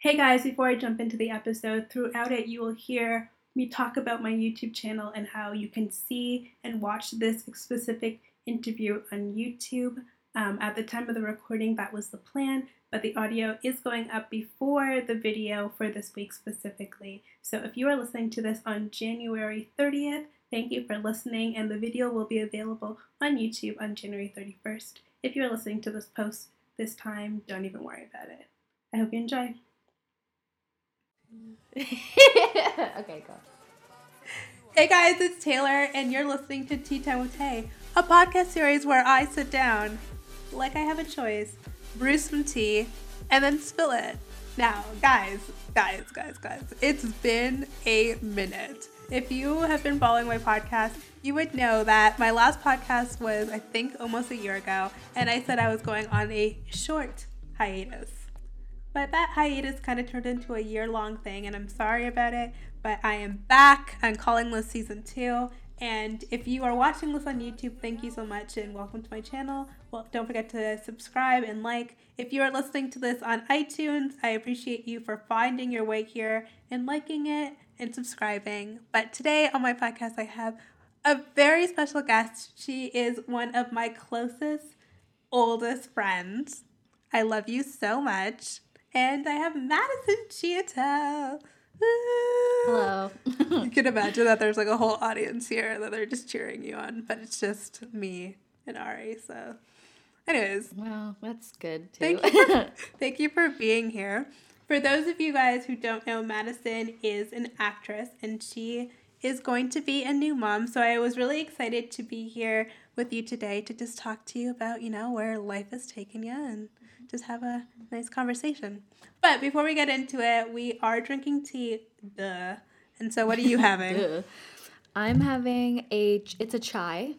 Hey guys, before I jump into the episode, throughout it you will hear me talk about my YouTube channel and how you can see and watch this specific interview on YouTube. Um, at the time of the recording, that was the plan, but the audio is going up before the video for this week specifically. So if you are listening to this on January 30th, thank you for listening, and the video will be available on YouTube on January 31st. If you're listening to this post this time, don't even worry about it. I hope you enjoy. okay, go. Hey guys, it's Taylor, and you're listening to Tea Time with Tay, a podcast series where I sit down, like I have a choice, brew some tea, and then spill it. Now, guys, guys, guys, guys, it's been a minute. If you have been following my podcast, you would know that my last podcast was, I think, almost a year ago, and I said I was going on a short hiatus. But that hiatus kind of turned into a year long thing, and I'm sorry about it. But I am back. I'm calling this season two. And if you are watching this on YouTube, thank you so much and welcome to my channel. Well, don't forget to subscribe and like. If you are listening to this on iTunes, I appreciate you for finding your way here and liking it and subscribing. But today on my podcast, I have a very special guest. She is one of my closest, oldest friends. I love you so much. And I have Madison Cheeatow. Hello. you can imagine that there's like a whole audience here that they're just cheering you on, but it's just me and Ari. So, anyways, well, that's good too. Thank you, for, thank you for being here. For those of you guys who don't know, Madison is an actress and she is going to be a new mom. So I was really excited to be here with you today to just talk to you about, you know, where life has taken you and just have a nice conversation. But before we get into it, we are drinking tea. Duh. And so, what are you having? I'm having a. It's a chai.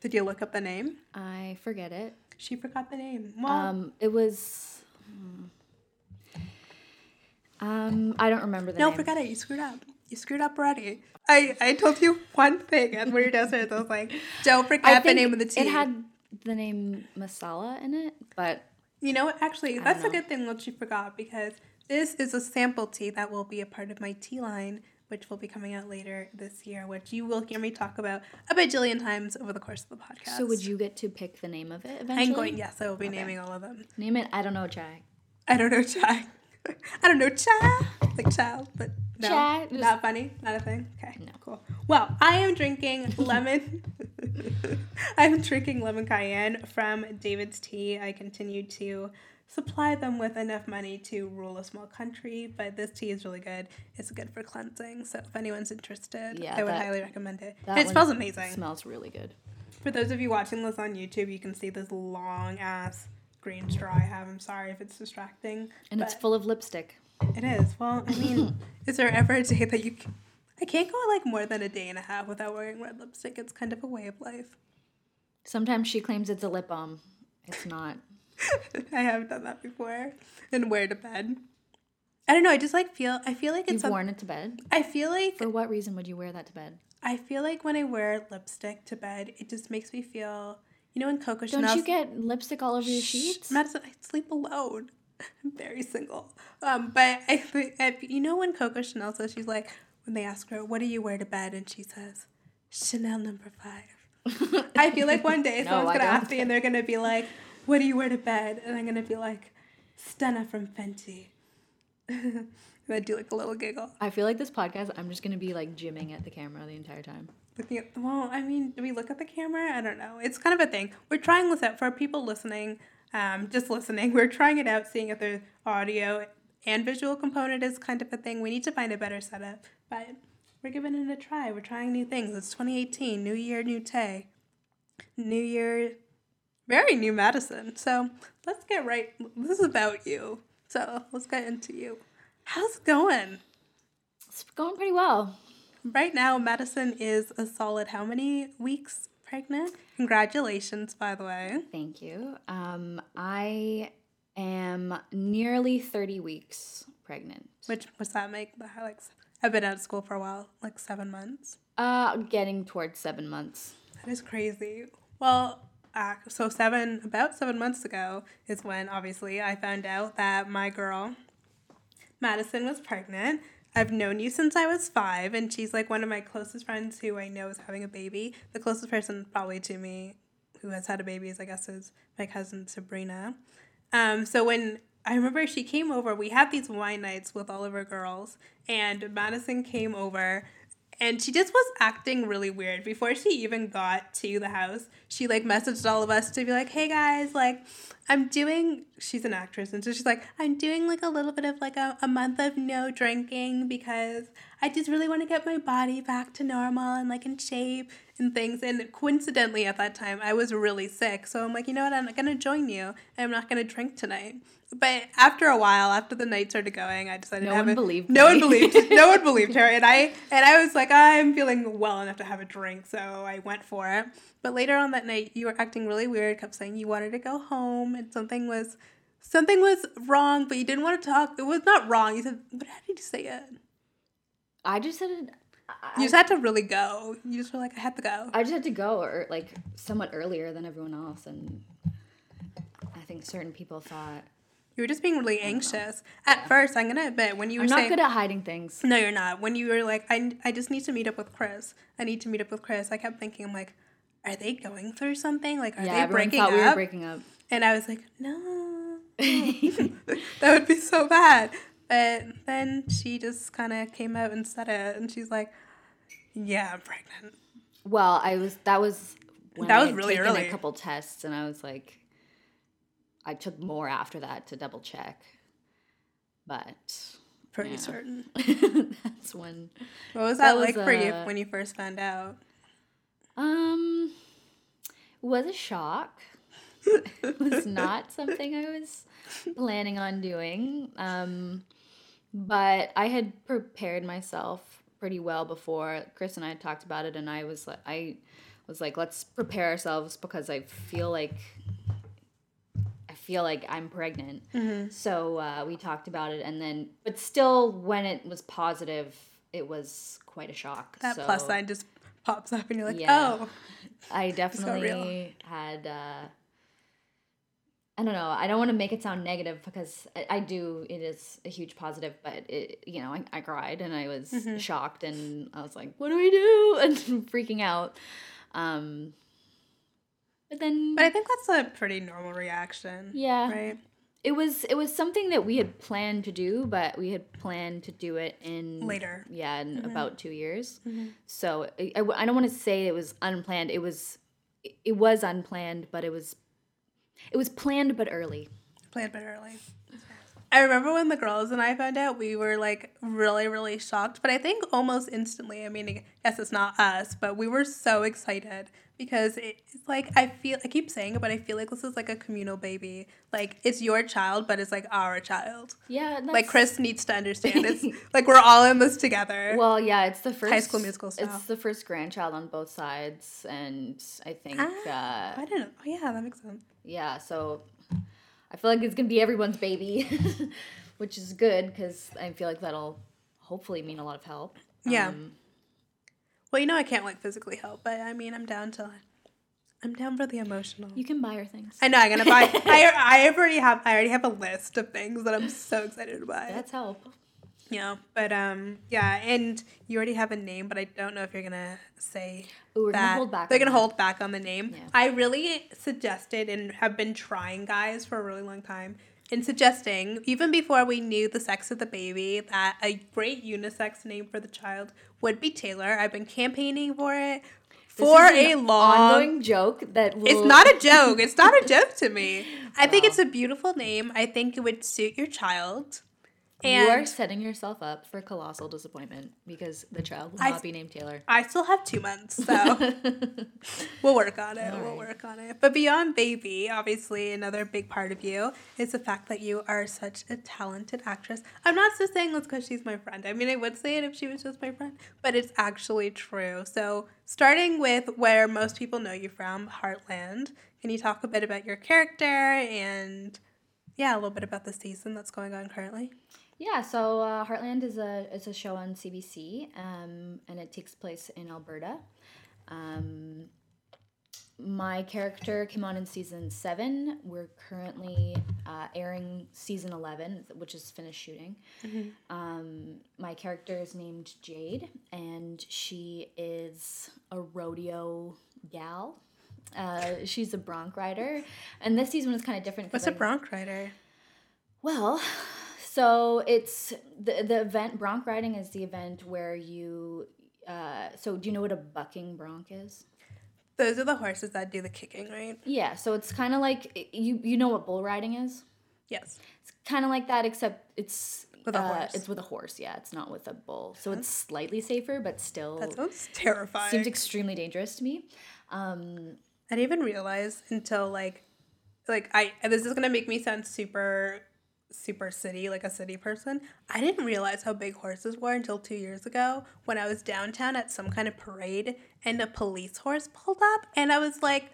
Did you look up the name? I forget it. She forgot the name. Well, um, it was. Um, I don't remember the name. no, name. forget it. You screwed up. You screwed up already. I, I told you one thing, and when you're downstairs, I was like, "Don't forget the name of the tea." It had the name masala in it, but you know what? Actually, that's a good thing that you forgot because this is a sample tea that will be a part of my tea line, which will be coming out later this year, which you will hear me talk about a bajillion times over the course of the podcast. So, would you get to pick the name of it eventually? I'm going. Yes, I will be okay. naming all of them. Name it. I don't know chai. I don't know chai. I don't know chai like child, but no, chai. not funny, not a thing. Okay, no, cool. Well, I am drinking lemon. I'm drinking lemon cayenne from David's Tea. I continue to supply them with enough money to rule a small country, but this tea is really good. It's good for cleansing. So if anyone's interested, yeah, I would highly recommend it. it smells amazing. Smells really good. For those of you watching this on YouTube, you can see this long ass green straw I have. I'm sorry if it's distracting. And it's full of lipstick. It is. Well, I mean, is there ever a day that you can, I can't go like more than a day and a half without wearing red lipstick. It's kind of a way of life. Sometimes she claims it's a lip balm. It's not. I have done that before and wear to bed. I don't know. I just like feel. I feel like it's. You've worn it to bed. I feel like. For what reason would you wear that to bed? I feel like when I wear lipstick to bed, it just makes me feel. You know, when Coco Chanel. Don't you get lipstick all over your sheets? Madison, I sleep alone. I'm very single. Um, but I, I, you know, when Coco Chanel says she's like, when they ask her, "What do you wear to bed?" and she says, "Chanel number five. I feel like one day no, someone's gonna ask me, and they're gonna be like, "What do you wear to bed?" and I'm gonna be like, "Stunna from Fenty." and I do like a little giggle. I feel like this podcast, I'm just gonna be like gymming at the camera the entire time. Looking at well, I mean, do we look at the camera? I don't know. It's kind of a thing. We're trying this out for people listening. Um, just listening. We're trying it out, seeing if the audio and visual component is kind of a thing. We need to find a better setup, but we're giving it a try. We're trying new things. It's 2018, new year, new Tay. New year, very new Madison. So let's get right. This is about you. So let's get into you. How's it going? It's going pretty well. Right now, Madison is a solid how many weeks pregnant? Congratulations, by the way. Thank you. Um, I am nearly 30 weeks pregnant. Which, what's that make? Like, I've been out of school for a while, like seven months. Uh, getting towards seven months. That is crazy. Well, uh, so seven about seven months ago is when obviously I found out that my girl Madison was pregnant. I've known you since I was five, and she's like one of my closest friends who I know is having a baby. The closest person probably to me who has had a baby is I guess is my cousin Sabrina. Um, so when I remember she came over, we had these wine nights with all of our girls, and Madison came over and she just was acting really weird. Before she even got to the house she like messaged all of us to be like hey guys like i'm doing she's an actress and so she's like i'm doing like a little bit of like a, a month of no drinking because i just really want to get my body back to normal and like in shape and things and coincidentally at that time i was really sick so i'm like you know what? I'm not gonna join you. I'm not gonna drink tonight but after a while, after the night started going, I decided no to have one a, believed no me. one believed no one believed her, and I and I was like, I'm feeling well enough to have a drink, so I went for it. But later on that night, you were acting really weird. Kept saying you wanted to go home, and something was something was wrong, but you didn't want to talk. It was not wrong. You said, but how did you say it? I just said I, You just had to really go. You just were like, I had to go. I just had to go or like somewhat earlier than everyone else, and I think certain people thought You were just being really anxious at first. I'm gonna admit when you were I'm not saying good at hiding things. No, you're not. When you were like, I, I just need to meet up with Chris. I need to meet up with Chris. I kept thinking, I'm like, are they going through something? Like, are yeah, they breaking thought up? we were breaking up. and I was like, no, that would be so bad. But then she just kind of came out and said it, and she's like, yeah, I'm pregnant. Well, I was that was when That I was really early. a couple tests, and I was like, I took more after that to double check, but Pretty Yeah. certain. that's when What was that, That was, like for you uh, when you first found out? um was a shock. it was not something I was planning on doing. Um, but I had prepared myself pretty well before Chris and I had talked about it, and I was like, I was like, let's prepare ourselves because I feel like feel like I'm pregnant. So uh, we talked about it, and then, but still, when it was positive, it was quite a shock. That so plus sign just pops up, and you're like, Yeah. oh, I definitely had. Uh, I don't know. I don't want to make it sound negative because I, I do. It is a huge positive, but it, you know, I, I cried and I was Mm-hmm. shocked and I was like, "What do we do?" and freaking out. Um, but then, but I think that's a pretty normal reaction. yeah, Right. it was it was something that we had planned to do, but we had planned to do it in Later. Yeah, in Mm-hmm. about two years. So I, I, don't want to say it was unplanned. It was it was unplanned, but it was it was planned but early. Planned but early. I remember when the girls and I found out, we were like really, really shocked. But I think almost instantly, I mean, I guess it's not us, but we were so excited because it's like, I feel, I keep saying it, but I feel like this is like a communal baby. Like, it's your child, but it's like our child. Yeah, Like, Chris needs to understand it's like we're all in this together. Well, yeah, it's the first High School Musical style. It's the first grandchild on both sides, and I think Ah. uh, I don't know. Oh, yeah, that makes sense. yeah. So I feel like it's gonna be everyone's baby, which is good because I feel like that'll hopefully mean a lot of help. Yeah. Um, Well, you know, I can't like physically help, but I mean, I'm down to, I'm down for the emotional. you can buy her things. I know I'm gonna buy. I I already have. I already have a list of things that I'm so excited to buy. That's help. Yeah, but um, yeah, and you already have a name, but I don't know if you're gonna say Ooh, we're that. gonna hold back. They're gonna that. hold back on the name. Yeah. I really suggested and have been trying, guys, for a really long time, and suggesting even before we knew the sex of the baby that a great unisex name for the child would be Taylor. I've been campaigning for it for a long ongoing joke that will, it's not a joke. It's not a joke to me. I think it's a beautiful name. I think it would suit your child. You are setting yourself up for colossal disappointment because the child will I- not be named Taylor. I still have two months, so we'll work on it. We'll Alright. work on it. But beyond baby, obviously, another big part of you is the fact that you are such a talented actress. I'm not just saying this because she's my friend. I mean, I would say it if she was just my friend, but it's actually true. So, starting with where most people know you from, Heartland, can you talk a bit about your character and, yeah, a little bit about the season that's going on currently? Yeah, so uh, Heartland is a is a show on CBC, um, and it takes place in Alberta. Um, my character came on in season seven. We're currently uh, airing season 11, which is finished shooting. Um, my character is named Jade, and she is a rodeo gal. Uh, she's a bronc rider, and this season is kind of different. What's a bronc rider? well, so it's the the event. Bronc riding is the event where you. Uh, so do you know what a bucking bronc is? Those are the horses that do the kicking, right? Yeah, so it's kind of like you you know what bull riding is. Yes. It's kind of like that, except it's With a uh, horse. It's with a horse. Yeah, it's not with a bull. So it's slightly safer, but still That sounds terrifying. seems extremely dangerous to me. Um, I didn't even realize until like, like I. This is gonna make me sound super, super city, like a city person. I didn't realize how big horses were until two years ago when I was downtown at some kind of parade and a police horse pulled up, and I was like,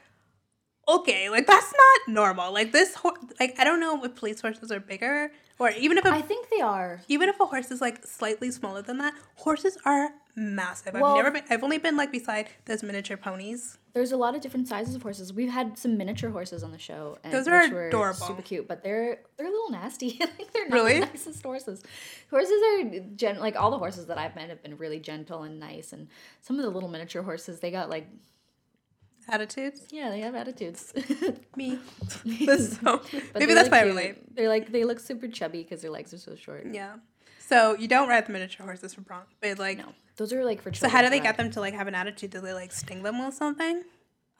okay, like that's not normal. Like this, ho- like I don't know if police horses are bigger or even if a, I think they are. even if a horse is like slightly smaller than that, horses are massive. Well- I've never been. I've only been like beside those miniature ponies. There's a lot of different sizes of horses. We've had some miniature horses on the show, and Those are were adorable. super cute. But they're they're a little nasty. like they're not Really? the nicest horses. Horses are gen- like all the horses that I've met have been really gentle and nice, and some of the little miniature horses they got like Attitudes. yeah they have attitudes. Me. So, maybe that's why I relate. They're like they look super chubby because their legs are so short. Yeah. So you don't ride the miniature horses for bronc, but like, No, those are like for children. so how do they get them to like have an attitude? Do they like sting them with something?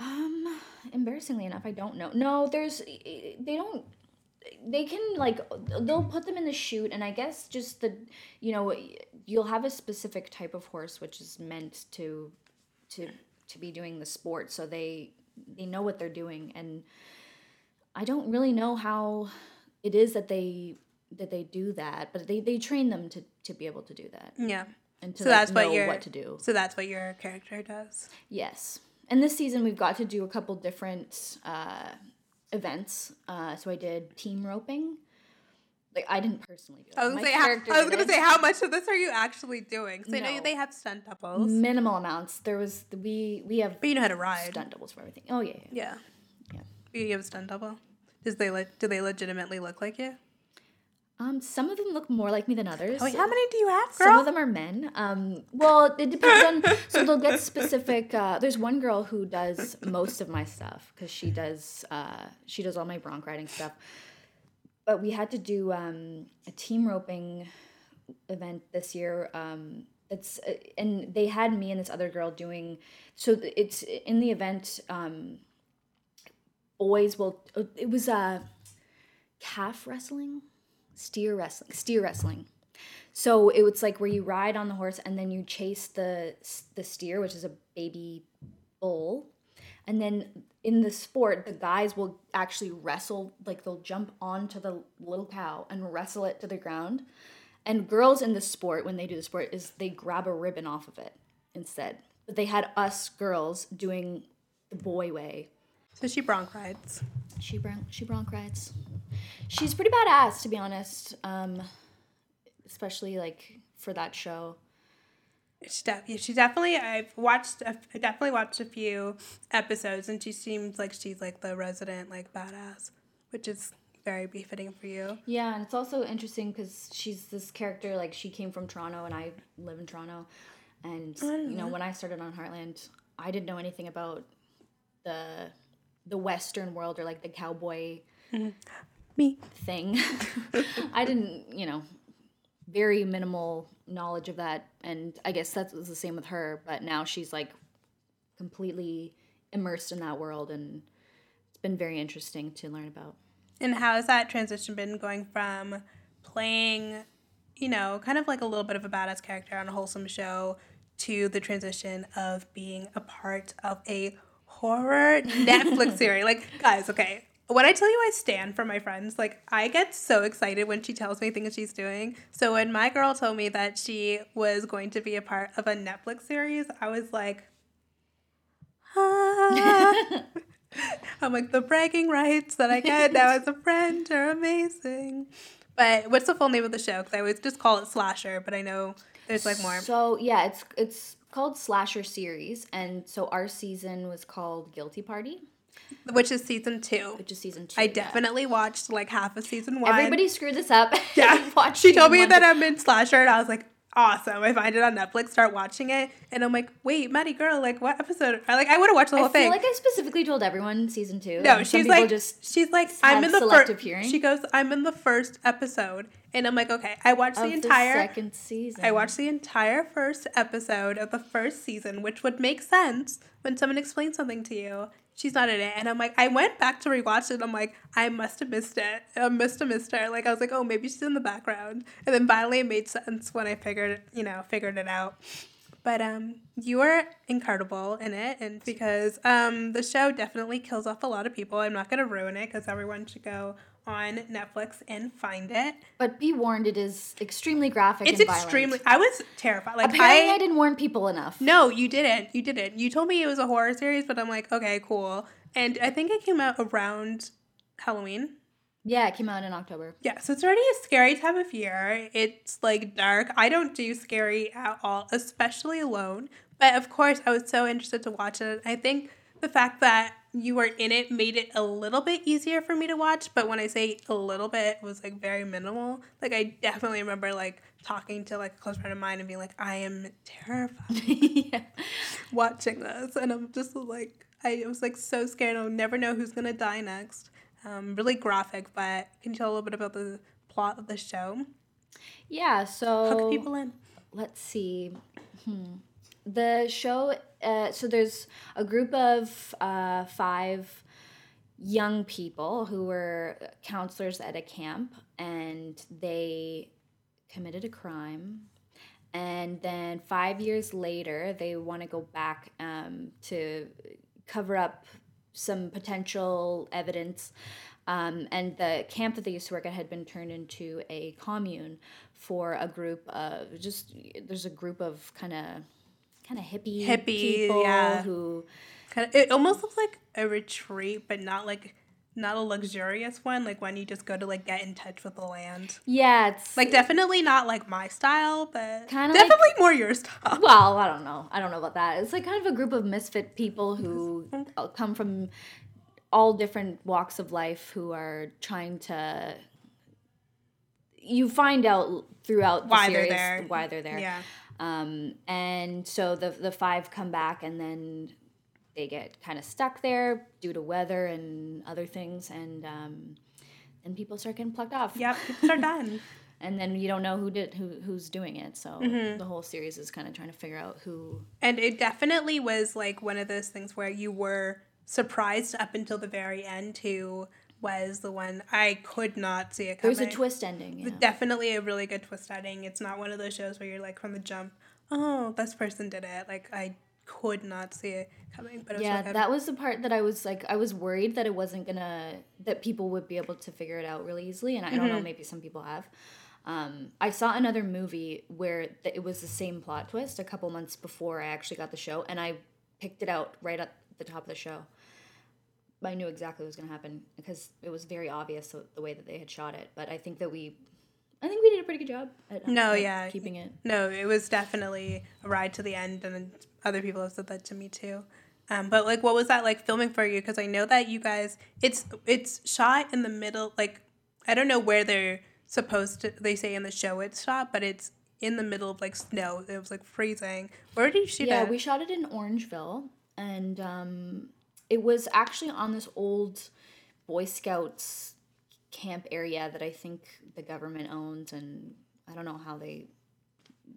Um, embarrassingly enough, I don't know. No, there's they don't. They can like they'll put them in the chute, and I guess just the you know you'll have a specific type of horse which is meant to to to be doing the sport, so they they know what they're doing, and I don't really know how it is that they that they do that, but they they train them to to be able to do that Yeah. And to So like, that's what know your what to do. So that's what your character does. Yes. And this season we've got to do a couple different uh, events. Uh, so I did team roping. Like I didn't personally do it. I was gonna say, how, I was gonna say, how much of this are you actually doing? So I know they have stunt doubles, minimal amounts. There was we we have but you know how to ride. stunt doubles for everything. Oh yeah, yeah. Yeah. Yeah. You have a stunt double. Does they le- do they legitimately look like you? Um, some of them look more like me than others. Oh, how many do you have, girl? Some of them are men. Um, well, it depends on. So they'll get specific. Uh, there's one girl who does most of my stuff because she does. Uh, she does all my bronc riding stuff. But we had to do um, a team roping event this year. Um, it's uh, and they had me and this other girl doing. So it's in the event. Um, boys will. It was uh, calf wrestling, steer wrestling, steer wrestling. So it was like where you ride on the horse and then you chase the the steer, which is a baby bull, and then in the sport, the guys will actually wrestle, like they'll jump onto the little cow and wrestle it to the ground. And girls in the sport, when they do the sport, is they grab a ribbon off of it instead. But they had us girls doing the boy way. So she bronc rides. She bronc she bronc rides. She's pretty badass, to be honest. Um, especially like for that show. She, def- she definitely. I've watched. I've I definitely watched a few episodes, and she seems like she's like the resident like badass, which is very befitting for you. Yeah, and it's also interesting because she's this character. Like she came from Toronto, and I live in Toronto. And you know, when I started on Heartland, I didn't know anything about the the Western world or like the cowboy Me. thing. I didn't, you know, very minimal knowledge of that, and I guess that was the same with her. But now she's like completely immersed in that world, and it's been very interesting to learn about. And how has that transition been going from playing, you know, kind of like a little bit of a badass character on a wholesome show to the transition of being a part of a horror Netflix series? Like, guys, okay. When I tell you I stand for my friends, like I get so excited when she tells me things she's doing. So when my girl told me that she was going to be a part of a Netflix series, I was like, ah. I'm like, the bragging rights that I get now as a friend are amazing. But what's the full name of the show? Because I always just call it Slasher, but I know there's like more. So yeah, it's it's called slasher series, and so our season was called Guilty Party, which is season two. which is season two. I yeah. definitely watched like half of season one. Everybody screwed this up. Yeah. She told me one that I'm in slasher, and I was like, awesome. I find it on Netflix, start watching it, and I'm like, wait, Maddie girl, like what episode? I like I would have watched the whole I feel thing. like I specifically told everyone season two. no, she's like, just she's like, I'm in the first. hearing. She goes, I'm in the first episode, and I'm like, okay. I watched of the entire. second season. I watched the entire first episode of the first season, which would make sense when someone explains something to you. She's not in it. And I'm like, I went back to rewatch it. I'm like, I must have missed it. I must have missed her. Like, I was like, oh, maybe she's in the background. And then finally it made sense when I figured, you know, figured it out. But um, you were incredible in it, and because um, the show definitely kills off a lot of people. I'm not gonna ruin it because everyone should go on Netflix and find it. But be warned, it is extremely graphic. It's and violent. extremely. I was terrified. Like Apparently, I, I, didn't warn people enough. no, you didn't. You didn't. You told me it was a horror series, but I'm like, okay, cool. And I think it came out around Halloween. Yeah, it came out in October. Yeah, so it's already a scary time of year. It's like dark. I don't do scary at all, especially alone. But of course, I was so interested to watch it. I think the fact that you were in it made it a little bit easier for me to watch. But when I say a little bit, it was like very minimal. Like I definitely remember like talking to like a close friend of mine and being like, I am terrified yeah. watching this, and I'm just like, I was like so scared. I'll never know who's gonna die next. Um, really graphic, but can you tell a little bit about the plot of the show? Yeah, So Hook people in. let's see. Hmm. The show, uh, so there's a group of uh, five young people who were counselors at a camp, and they committed a crime. And then five years later, they want to go back um, to cover up some potential evidence. Um, and the camp that they used to work at had been turned into a commune for a group of just there's a group of kind of kind of hippie Hippie, people yeah. who Kind of, it almost looks like a retreat, but not like not a luxurious one. Like when you just go to like get in touch with the land. yeah it's Like definitely not like my style, but Kinda like- definitely more your style. well i don't know i don't know about that it's like kind of a group of misfit people who uh, come from all different walks of life who are trying to you find out throughout the Why they're series there. why they're there Yeah. Um, and so the the five come back and then they get kind of stuck there due to weather and other things and um, and people start getting plucked off Yep. People are done. and then you don't know who did who who's doing it so Mm-hmm. the whole series is kind of trying to figure out who And it definitely was like one of those things where you were surprised up until the very end who was the one I could not see it coming. there's a twist ending yeah. Definitely a really good twist ending. It's not one of those shows where you're like from the jump, oh, this person did it. Like I could not see it coming. But it was yeah like that was the part that i was like i was worried that it wasn't gonna that people would be able to figure it out really easily and i don't know Mm-hmm. maybe some people have um, i saw another movie where th- it was the same plot twist a couple months before i actually got the show and i picked it out right at the top of the show i knew exactly what was gonna happen because it was very obvious the, way that they had shot it but i think that we i think we did a pretty good job at No, at yeah. keeping it No, it was definitely a ride to the end, and other people have said that to me too. Um, but like, what was that like filming for you? Because I know that you guys, it's it's shot in the middle. Like, I don't know where they're supposed to. They say in the show it's shot, but it's in the middle of like snow. It was like freezing. Where did you shoot Yeah, it? we shot it in Orangeville, and um, it was actually on this old Boy Scouts camp area that I think the government owns, and I don't know how they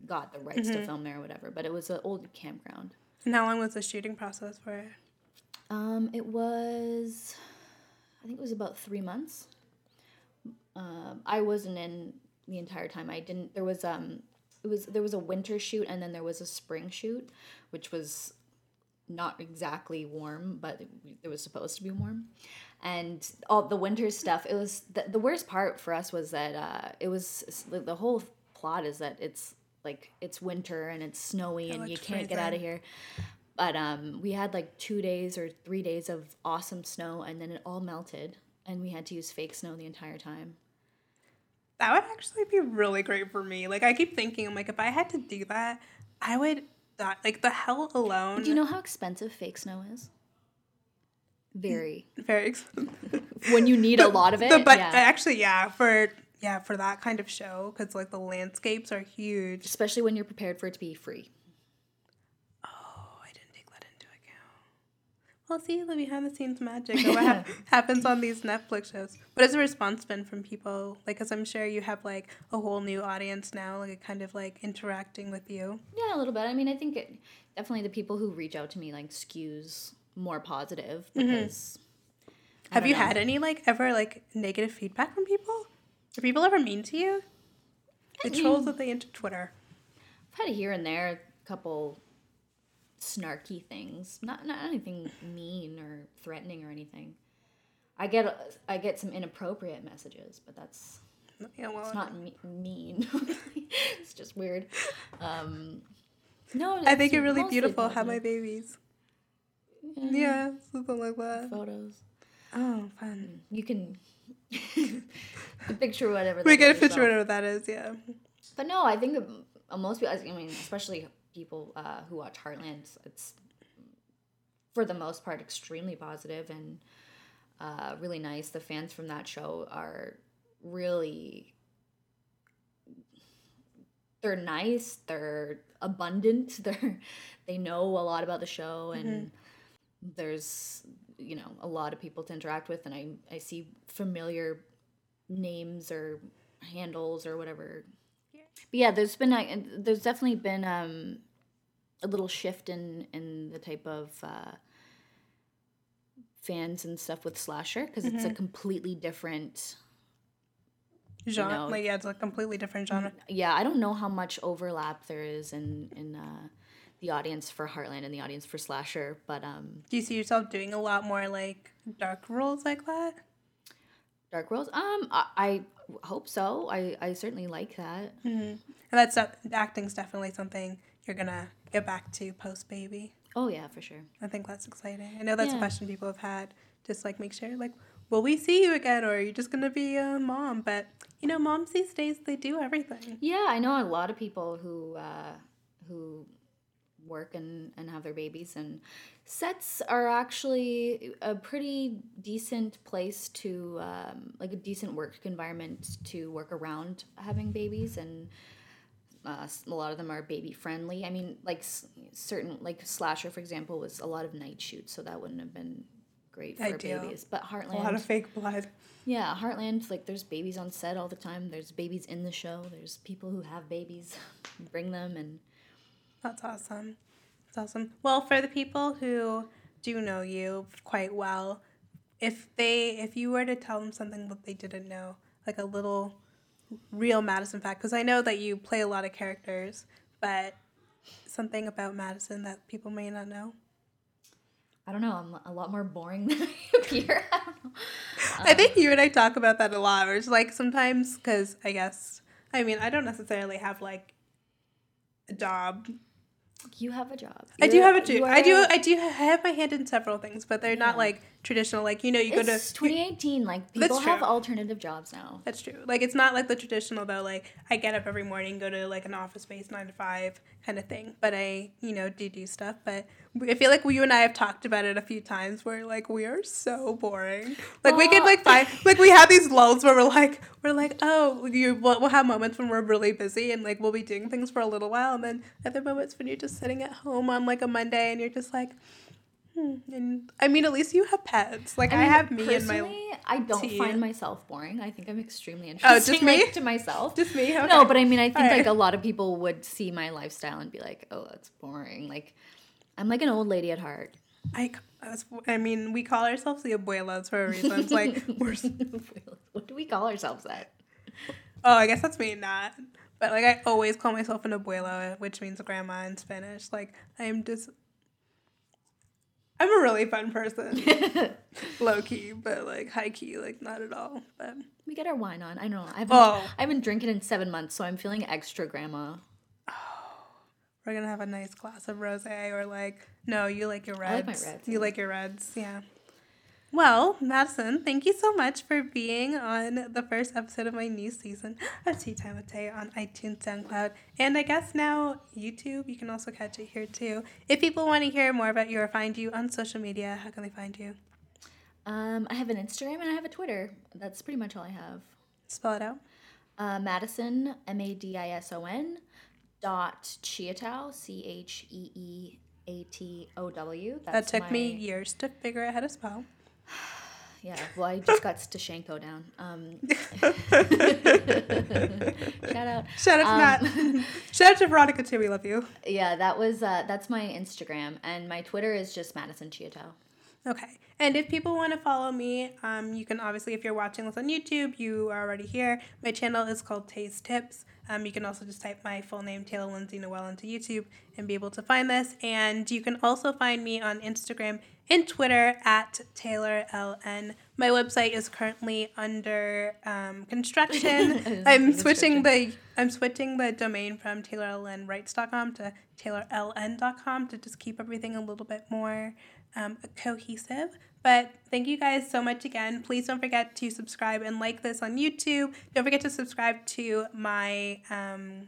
got the rights Mm-hmm. to film there or whatever, but it was an old campground. and how long was the shooting process for it? Um, it was, I think it was about three months. Um, I wasn't in the entire time. I didn't. There was um, it was there was a winter shoot and then there was a spring shoot, which was not exactly warm, but it, it was supposed to be warm. And all the winter stuff. It was the, the worst part for us was that uh, it was the, the whole plot is that it's like it's winter and it's snowy and you can't get out of here. But um, we had like two days or three days of awesome snow, and then it all melted, and we had to use fake snow the entire time. That would actually be really great for me. Like I keep thinking, I'm like, if I had to do that, I would die. Like the hell alone. Do you know how expensive fake snow is? Very. Very expensive. When you need a lot of it. The, but yeah. actually, yeah, for yeah for that kind of show, because like the landscapes are huge. Especially when you're prepared for it to be free. Oh, I didn't take that into account. Well, see the behind the scenes magic of what hap- happens on these Netflix shows. What has the response been from people? Like, because I'm sure you have like a whole new audience now, like kind of like interacting with you. Yeah, a little bit. I mean, I think it definitely the people who reach out to me like skews more positive mm-hmm. because Have don't you know. had any like ever like negative feedback from people? Are people ever mean to you? The trolls that they into Twitter. I've had it here and there, a couple snarky things. Not not anything mean or threatening or anything. I get I get some inappropriate messages, but that's Yeah, well, it's not me- mean. it's just weird. Um, no, I think you're really beautiful. Have my babies. Yeah, something like that. photos. Oh, fun. You can picture whatever. We get a picture yourself. whatever that is. Yeah. But no, I think most people, I mean, especially people uh, who watch Heartland, it's for the most part extremely positive and uh, really nice. The fans from that show are really. They're nice. They're abundant. They're they know a lot about the show, and there's you know a lot of people to interact with, and I I see familiar names or handles or whatever but yeah, there's been a, there's definitely been um, a little shift in in the type of uh, fans and stuff with slasher because it's a completely different. Genre. know- like yeah, it's a completely different genre. Yeah, I don't know how much overlap there is in in uh, the audience for Heartland and the audience for slasher, but um, Do you see yourself doing a lot more like dark roles like that? Dark roles, Um, I, I hope so. I I certainly like that. And that's uh, acting's definitely something you're gonna get back to post baby. Oh yeah, for sure. I think that's exciting. I know that's a question people have had. Just like make sure, like, will we see you again, or are you just gonna be a mom? But you know, moms these days they do everything. Yeah, I know a lot of people who uh, who work and, and have their babies, and sets are actually a pretty decent place to um, like a decent work environment to work around having babies, and uh, a lot of them are baby friendly. I mean, like s- certain like slasher, for example, was a lot of night shoots, so that wouldn't have been great for Ideal. babies. But Heartland, A lot of fake blood. yeah, Heartland, like there's babies on set all the time. There's babies in the show. There's people who have babies, bring them, and That's awesome. That's awesome. Well, for the people who do know you quite well, if they if you were to tell them something that they didn't know, like a little real Madison fact, because I know that you play a lot of characters, but something about Madison that people may not know. I don't know. I'm a lot more boring than I appear. I don't know. I um, think you and I talk about that a lot. Or it's like sometimes, because I guess, I mean, I don't necessarily have like a job. You have a job. I do have a job. I do. I do have my hand in several things, but they're not like traditional. Like you know, you go to It's 2018. Like people have alternative jobs now. That's true. Like it's not like the traditional though. Like I get up every morning, go to like an office space, nine to five kind of thing. But I, you know, do do stuff. But I feel like you and I have talked about it a few times. Where like we are so boring. Like we could like find like we have these lulls where we're like we're like oh you we'll, we'll have moments when we're really busy and like we'll be doing things for a little while, and then other moments when you're just sitting at home on like a Monday and you're just like. Hmm. And I mean, at least you have pets. Like I, mean, have me and my personally, I don't tea. find myself boring. I think I'm extremely interesting. Oh, just me? like, to myself. just me. Okay. No, but I mean, I think Alright. like a lot of people would see my lifestyle and be like, "Oh, that's boring." Like, I'm like an old lady at heart. I, I mean, we call ourselves the abuelas for a reason. It's like we're. what do we call ourselves that? Oh, I guess that's me not. But like, I always call myself an abuela, which means grandma in Spanish. Like, I'm just. I'm a really fun person, low key, but like high key, like not at all. But We get our wine on. I don't know. I haven't, Oh. I haven't drinking in seven months, so I'm feeling extra grandma. Oh, we're gonna have a nice glass of rosé, or like, no, you like your I like reds. my reds, You yeah. like your reds, yeah. Well, Madison, thank you so much for being on the first episode of my new season of Tea Time with Tay on iTunes, SoundCloud, and I guess now YouTube. You can also catch it here too. If people want to hear more about you or find you on social media, how can they find you? Um, I have an Instagram and I have a Twitter. That's pretty much all I have. Spell it out. Uh, Madison, M A D I S O N, dot Cheeatow, C H E E A T O W. That took me years to figure out how to spell. Yeah, well, I just got Stashenko down. Um, shout out. Shout out to Um, Matt. Shout out to Veronica too. We love you. Yeah, that was uh, that's my Instagram, and my Twitter is just Madison Cheeatow. Okay. And if people want to follow me, um, you can obviously, if you're watching this on YouTube, you are already here. My channel is called Taste Tips. Um, you can also just type my full name, Taylor Lindsay Noel, into YouTube and be able to find this. And you can also find me on Instagram and Twitter at Taylor LN. My website is currently under um, construction. I'm switching the I'm switching the domain from taylorlnrights.com to taylorln.com to just keep everything a little bit more um, cohesive. But thank you guys so much again. Please don't forget to subscribe and like this on YouTube. Don't forget to subscribe to my um,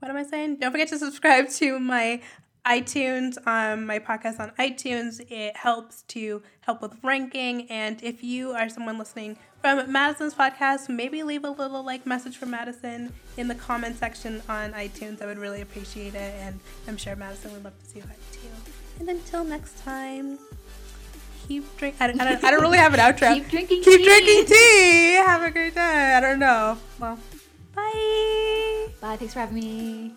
what am I saying? Don't forget to subscribe to my iTunes, um, my podcast on iTunes. It helps to help with ranking. And if you are someone listening from Madison's podcast, maybe leave a little like message for Madison in the comment section on iTunes. I would really appreciate it, and I'm sure Madison would love to see that too. And until next time, keep drink. I don't, I don't, I don't really have an outro. Keep drinking Keep tea. drinking tea. Have a great day. I don't know. Well, bye. Bye. Thanks for having me.